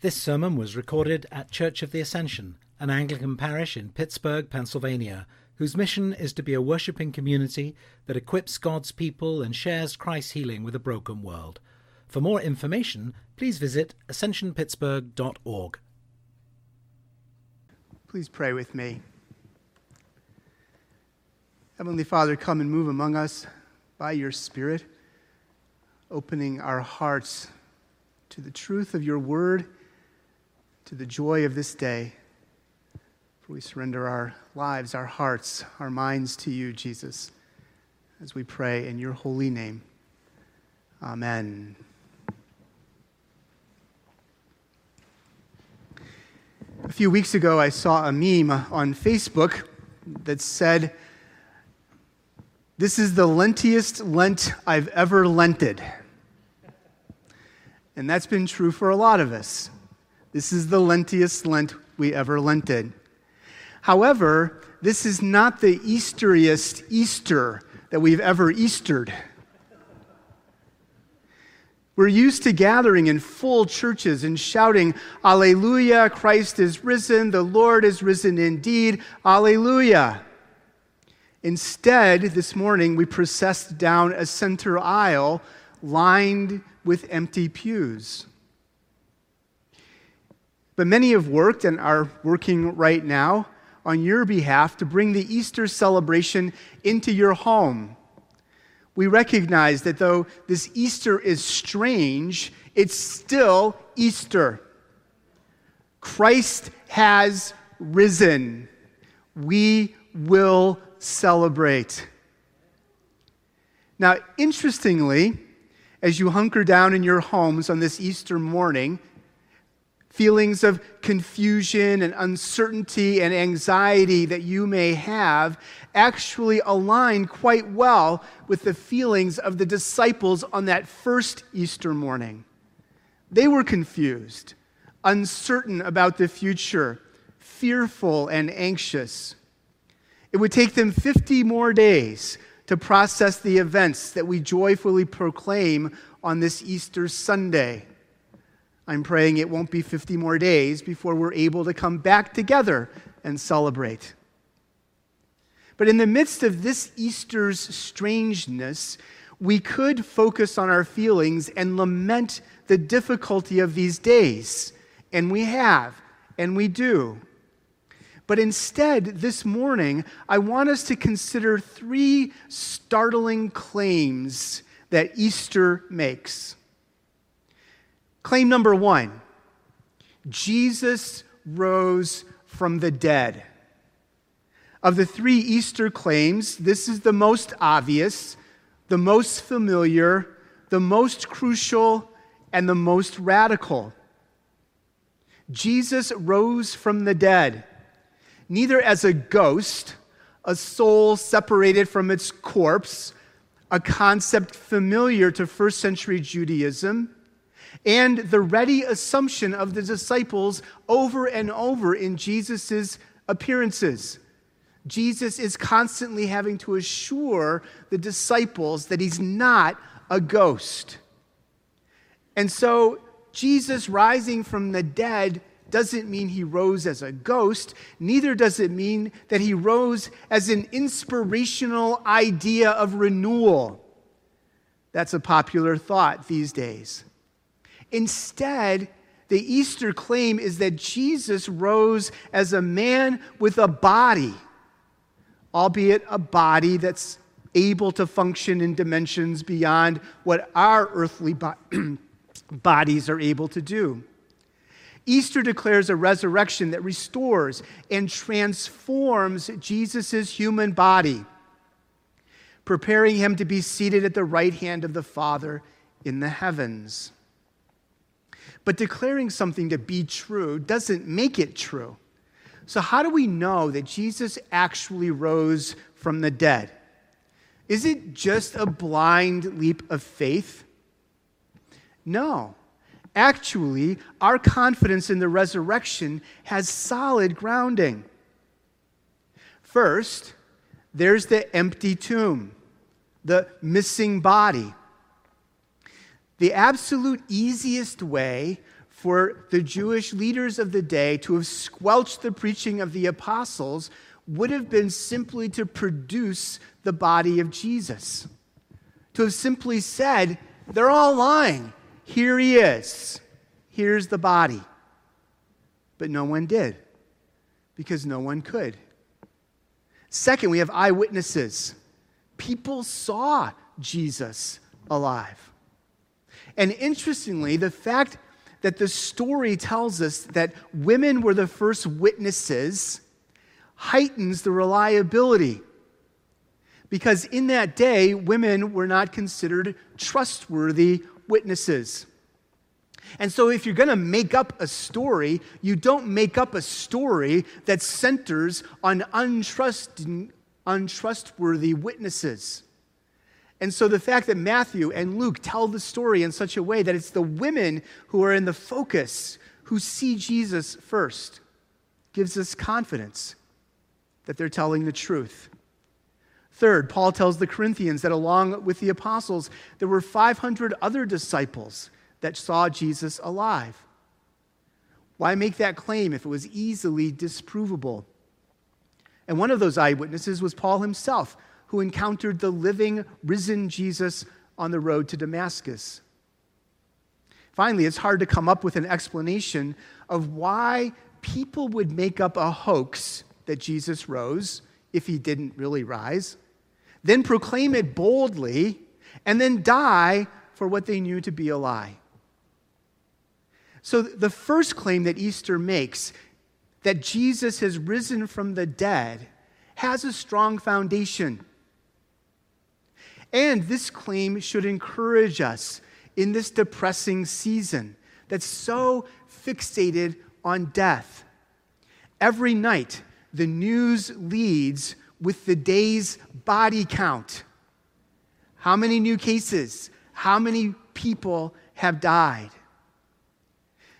This sermon was recorded at Church of the Ascension, an Anglican parish in Pittsburgh, Pennsylvania, whose mission is to be a worshipping community that equips God's people and shares Christ's healing with a broken world. For more information, please visit ascensionpittsburgh.org. Please pray with me. Heavenly Father, come and move among us by your Spirit, opening our hearts to the truth of your word to the joy of this day. For we surrender our lives, our hearts, our minds to you, Jesus, as we pray in your holy name. Amen. A few weeks ago, I saw a meme on Facebook that said, This is the lentiest Lent I've ever lented. And that's been true for a lot of us. This is the lentiest Lent we ever lented. However, this is not the Easteriest Easter that we've ever Eastered. We're used to gathering in full churches and shouting, Alleluia, Christ is risen, the Lord is risen indeed, Alleluia. Instead, this morning, we processed down a center aisle lined with empty pews. But many have worked and are working right now on your behalf to bring the Easter celebration into your home. We recognize that though this Easter is strange, it's still Easter. Christ has risen. We will celebrate. Now, interestingly, as you hunker down in your homes on this Easter morning, feelings of confusion and uncertainty and anxiety that you may have actually align quite well with the feelings of the disciples on that first Easter morning. They were confused, uncertain about the future, fearful and anxious. It would take them 50 more days to process the events that we joyfully proclaim on this Easter Sunday. I'm praying it won't be 50 more days before we're able to come back together and celebrate. But in the midst of this Easter's strangeness, we could focus on our feelings and lament the difficulty of these days. And we have, and we do. But instead, this morning, I want us to consider three startling claims that Easter makes. Claim number one Jesus rose from the dead. Of the three Easter claims, this is the most obvious, the most familiar, the most crucial, and the most radical. Jesus rose from the dead, neither as a ghost, a soul separated from its corpse, a concept familiar to first century Judaism and the ready assumption of the disciples over and over in Jesus' appearances. Jesus is constantly having to assure the disciples that he's not a ghost. And so, Jesus rising from the dead doesn't mean he rose as a ghost, neither does it mean that he rose as an inspirational idea of renewal. That's a popular thought these days. Instead, the Easter claim is that Jesus rose as a man with a body, albeit a body that's able to function in dimensions beyond what our earthly bo- bodies are able to do. Easter declares a resurrection that restores and transforms Jesus' human body, preparing him to be seated at the right hand of the Father in the heavens. But declaring something to be true doesn't make it true. So, how do we know that Jesus actually rose from the dead? Is it just a blind leap of faith? No. Actually, our confidence in the resurrection has solid grounding. First, there's the empty tomb, the missing body. The absolute easiest way for the Jewish leaders of the day to have squelched the preaching of the apostles would have been simply to produce the body of Jesus. To have simply said, they're all lying. Here he is. Here's the body. But no one did because no one could. Second, we have eyewitnesses. People saw Jesus alive. And interestingly, the fact that the story tells us that women were the first witnesses heightens the reliability. Because in that day, women were not considered trustworthy witnesses. And so, if you're going to make up a story, you don't make up a story that centers on untrustworthy witnesses. And so the fact that Matthew and Luke tell the story in such a way that it's the women who are in the focus, who see Jesus first, gives us confidence that they're telling the truth. Third, Paul tells the Corinthians that along with the apostles, there were 500 other disciples that saw Jesus alive. Why make that claim if it was easily disprovable? And one of those eyewitnesses was Paul himself, who encountered the living, risen Jesus on the road to Damascus. Finally, it's hard to come up with an explanation of why people would make up a hoax that Jesus rose if he didn't really rise, then proclaim it boldly, and then die for what they knew to be a lie. So, the first claim that Easter makes, that Jesus has risen from the dead, has a strong foundation. And this claim should encourage us in this depressing season that's so fixated on death. Every night, the news leads with the day's body count. How many new cases? How many people have died?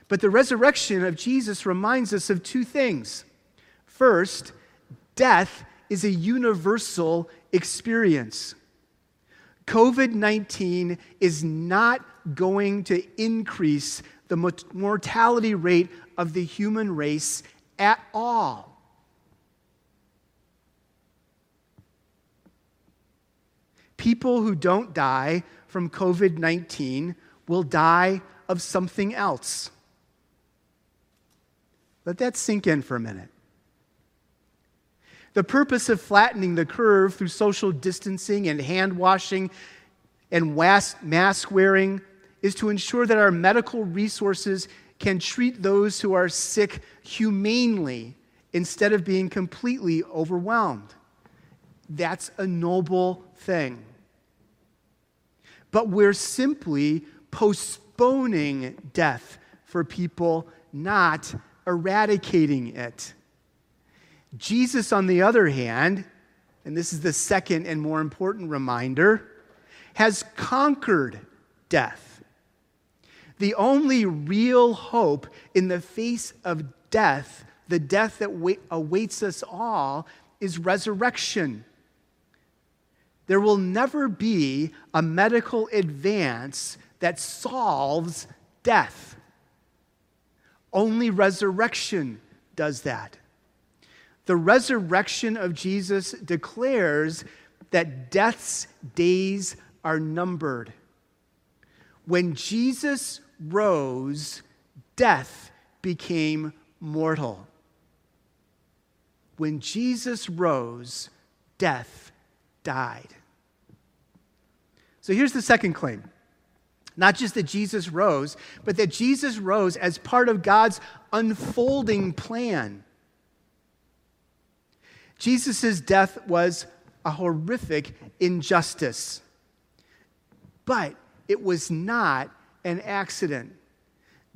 But the resurrection of Jesus reminds us of two things. First, death is a universal experience. COVID 19 is not going to increase the mortality rate of the human race at all. People who don't die from COVID 19 will die of something else. Let that sink in for a minute. The purpose of flattening the curve through social distancing and hand washing and mask wearing is to ensure that our medical resources can treat those who are sick humanely instead of being completely overwhelmed. That's a noble thing. But we're simply postponing death for people, not eradicating it. Jesus, on the other hand, and this is the second and more important reminder, has conquered death. The only real hope in the face of death, the death that awaits us all, is resurrection. There will never be a medical advance that solves death. Only resurrection does that. The resurrection of Jesus declares that death's days are numbered. When Jesus rose, death became mortal. When Jesus rose, death died. So here's the second claim not just that Jesus rose, but that Jesus rose as part of God's unfolding plan. Jesus' death was a horrific injustice, but it was not an accident.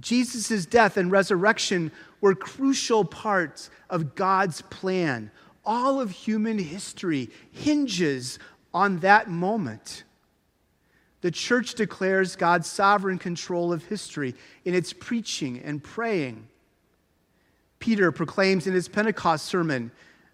Jesus' death and resurrection were crucial parts of God's plan. All of human history hinges on that moment. The church declares God's sovereign control of history in its preaching and praying. Peter proclaims in his Pentecost sermon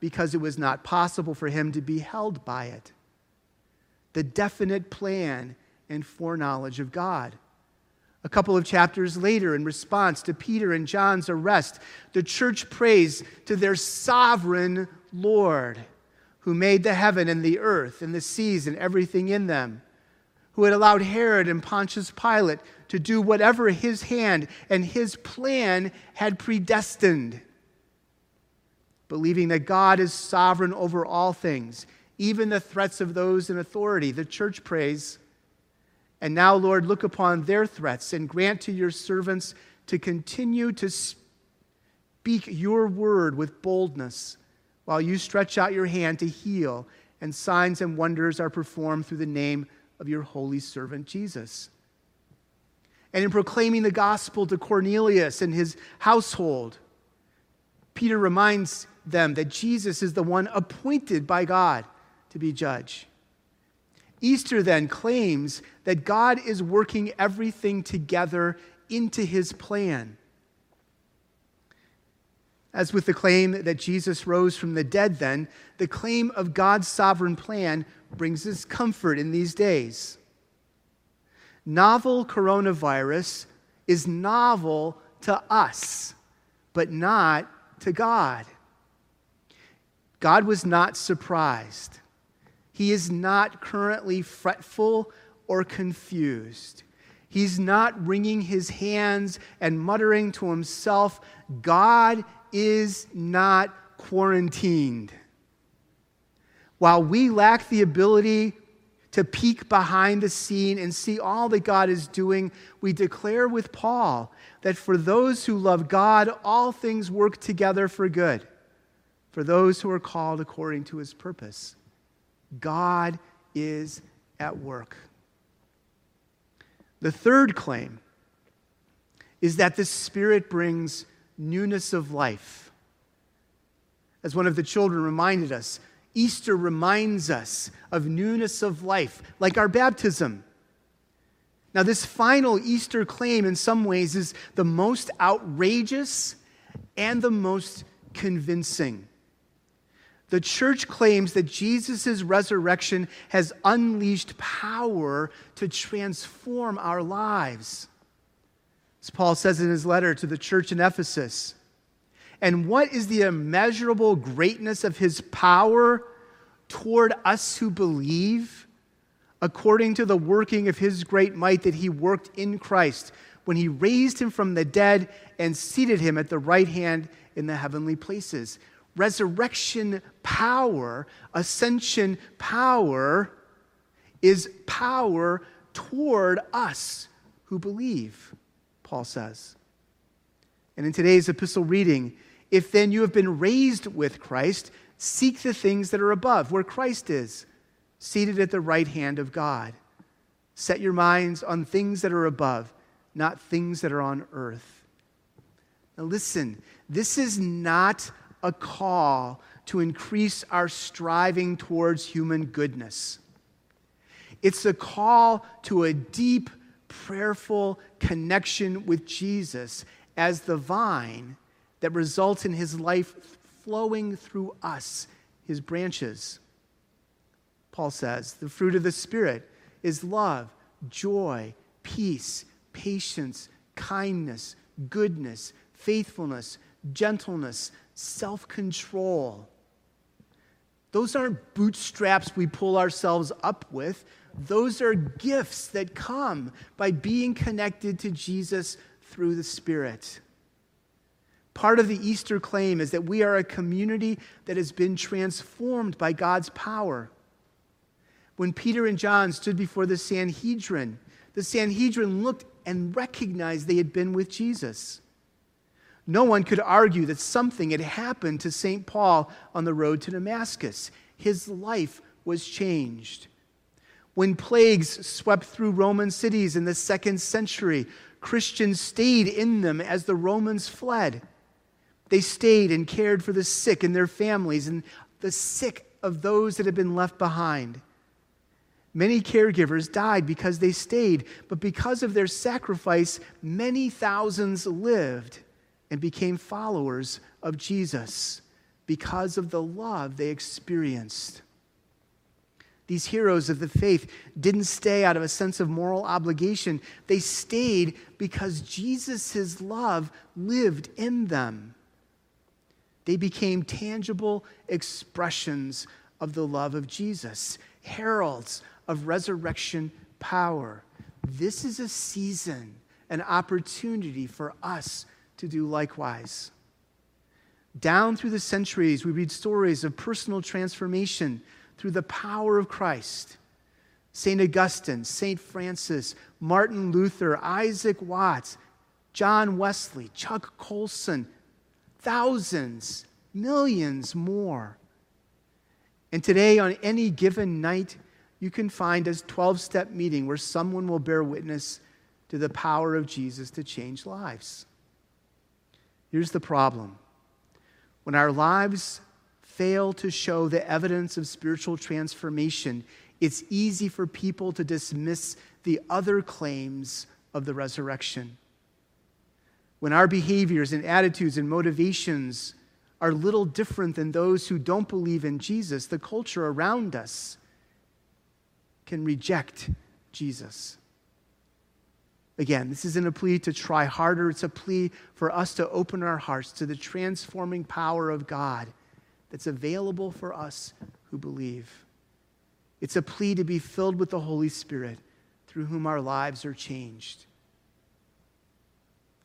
because it was not possible for him to be held by it. The definite plan and foreknowledge of God. A couple of chapters later, in response to Peter and John's arrest, the church prays to their sovereign Lord, who made the heaven and the earth and the seas and everything in them, who had allowed Herod and Pontius Pilate to do whatever his hand and his plan had predestined believing that God is sovereign over all things, even the threats of those in authority. The church prays. And now, Lord, look upon their threats and grant to your servants to continue to speak your word with boldness while you stretch out your hand to heal, and signs and wonders are performed through the name of your holy servant Jesus. And in proclaiming the gospel to Cornelius and his household, Peter reminds them that Jesus is the one appointed by God to be judge. Easter then claims that God is working everything together into his plan. As with the claim that Jesus rose from the dead, then, the claim of God's sovereign plan brings us comfort in these days. Novel coronavirus is novel to us, but not to God. God was not surprised. He is not currently fretful or confused. He's not wringing his hands and muttering to himself, God is not quarantined. While we lack the ability to peek behind the scene and see all that God is doing, we declare with Paul that for those who love God, all things work together for good for those who are called according to his purpose. God is at work. The third claim is that the Spirit brings newness of life. As one of the children reminded us, Easter reminds us of newness of life, like our baptism. Now, this final Easter claim, in some ways, is the most outrageous and the most convincing. The church claims that Jesus' resurrection has unleashed power to transform our lives. As Paul says in his letter to the church in Ephesus, and what is the immeasurable greatness of his power toward us who believe, according to the working of his great might that he worked in Christ when he raised him from the dead and seated him at the right hand in the heavenly places? resurrection power, ascension power, is power toward us who believe, Paul says. And in today's epistle reading, if then you have been raised with Christ, seek the things that are above, where Christ is, seated at the right hand of God. Set your minds on things that are above, not things that are on earth. Now, listen, this is not a call to increase our striving towards human goodness. It's a call to a deep, prayerful connection with Jesus as the vine that results in his life flowing through us, his branches. Paul says the fruit of the Spirit is love, joy, peace, patience, kindness, goodness, faithfulness, gentleness, self control. Those aren't bootstraps we pull ourselves up with. Those are gifts that come by being connected to Jesus through the Spirit. Part of the Easter claim is that we are a community that has been transformed by God's power. When Peter and John stood before the Sanhedrin, the Sanhedrin looked and recognized they had been with Jesus. No one could argue that something had happened to St. Paul on the road to Damascus. His life was changed. When plagues swept through Roman cities in the second century, Christians stayed in them as the Romans fled. They stayed and cared for the sick and their families and the sick of those that had been left behind. Many caregivers died because they stayed, but because of their sacrifice, many thousands lived and became followers of Jesus because of the love they experienced. These heroes of the faith didn't stay out of a sense of moral obligation. They stayed because Jesus' love lived in them. They became tangible expressions of the love of Jesus, heralds of resurrection power. This is a season, an opportunity for us to do likewise. Down through the centuries, we read stories of personal transformation through the power of Christ. St. Augustine, St. Francis, Martin Luther, Isaac Watts, John Wesley, Chuck Colson, thousands, millions more. And today, on any given night, you can find a 12 step meeting where someone will bear witness to the power of Jesus to change lives. Here's the problem when our lives fail to show the evidence of spiritual transformation, it's easy for people to dismiss the other claims of the resurrection. When our behaviors and attitudes and motivations are little different than those who don't believe in Jesus, the culture around us can reject Jesus. Again, this isn't a plea to try harder, it's a plea for us to open our hearts to the transforming power of God that's available for us who believe. It's a plea to be filled with the Holy Spirit through whom our lives are changed.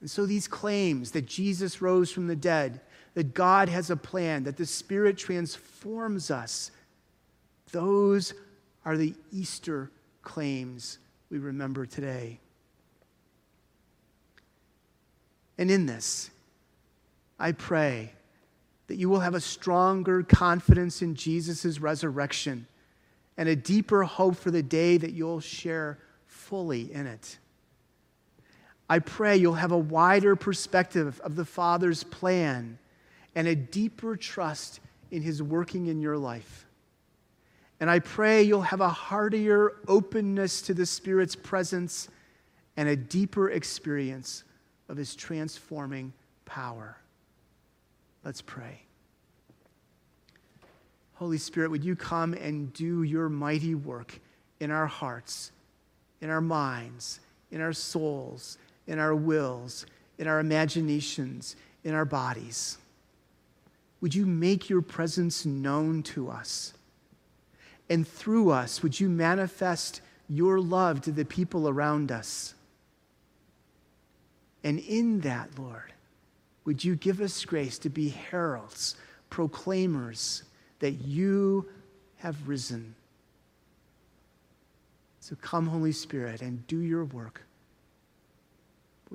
And so, these claims that Jesus rose from the dead, that God has a plan, that the Spirit transforms us, those are the Easter claims we remember today. And in this, I pray that you will have a stronger confidence in Jesus' resurrection and a deeper hope for the day that you'll share fully in it. I pray you'll have a wider perspective of the Father's plan and a deeper trust in His working in your life. And I pray you'll have a heartier openness to the Spirit's presence and a deeper experience of His transforming power. Let's pray. Holy Spirit, would you come and do your mighty work in our hearts, in our minds, in our souls, in our wills, in our imaginations, in our bodies? Would you make your presence known to us? And through us, would you manifest your love to the people around us? And in that, Lord, would you give us grace to be heralds, proclaimers that you have risen? So come, Holy Spirit, and do your work.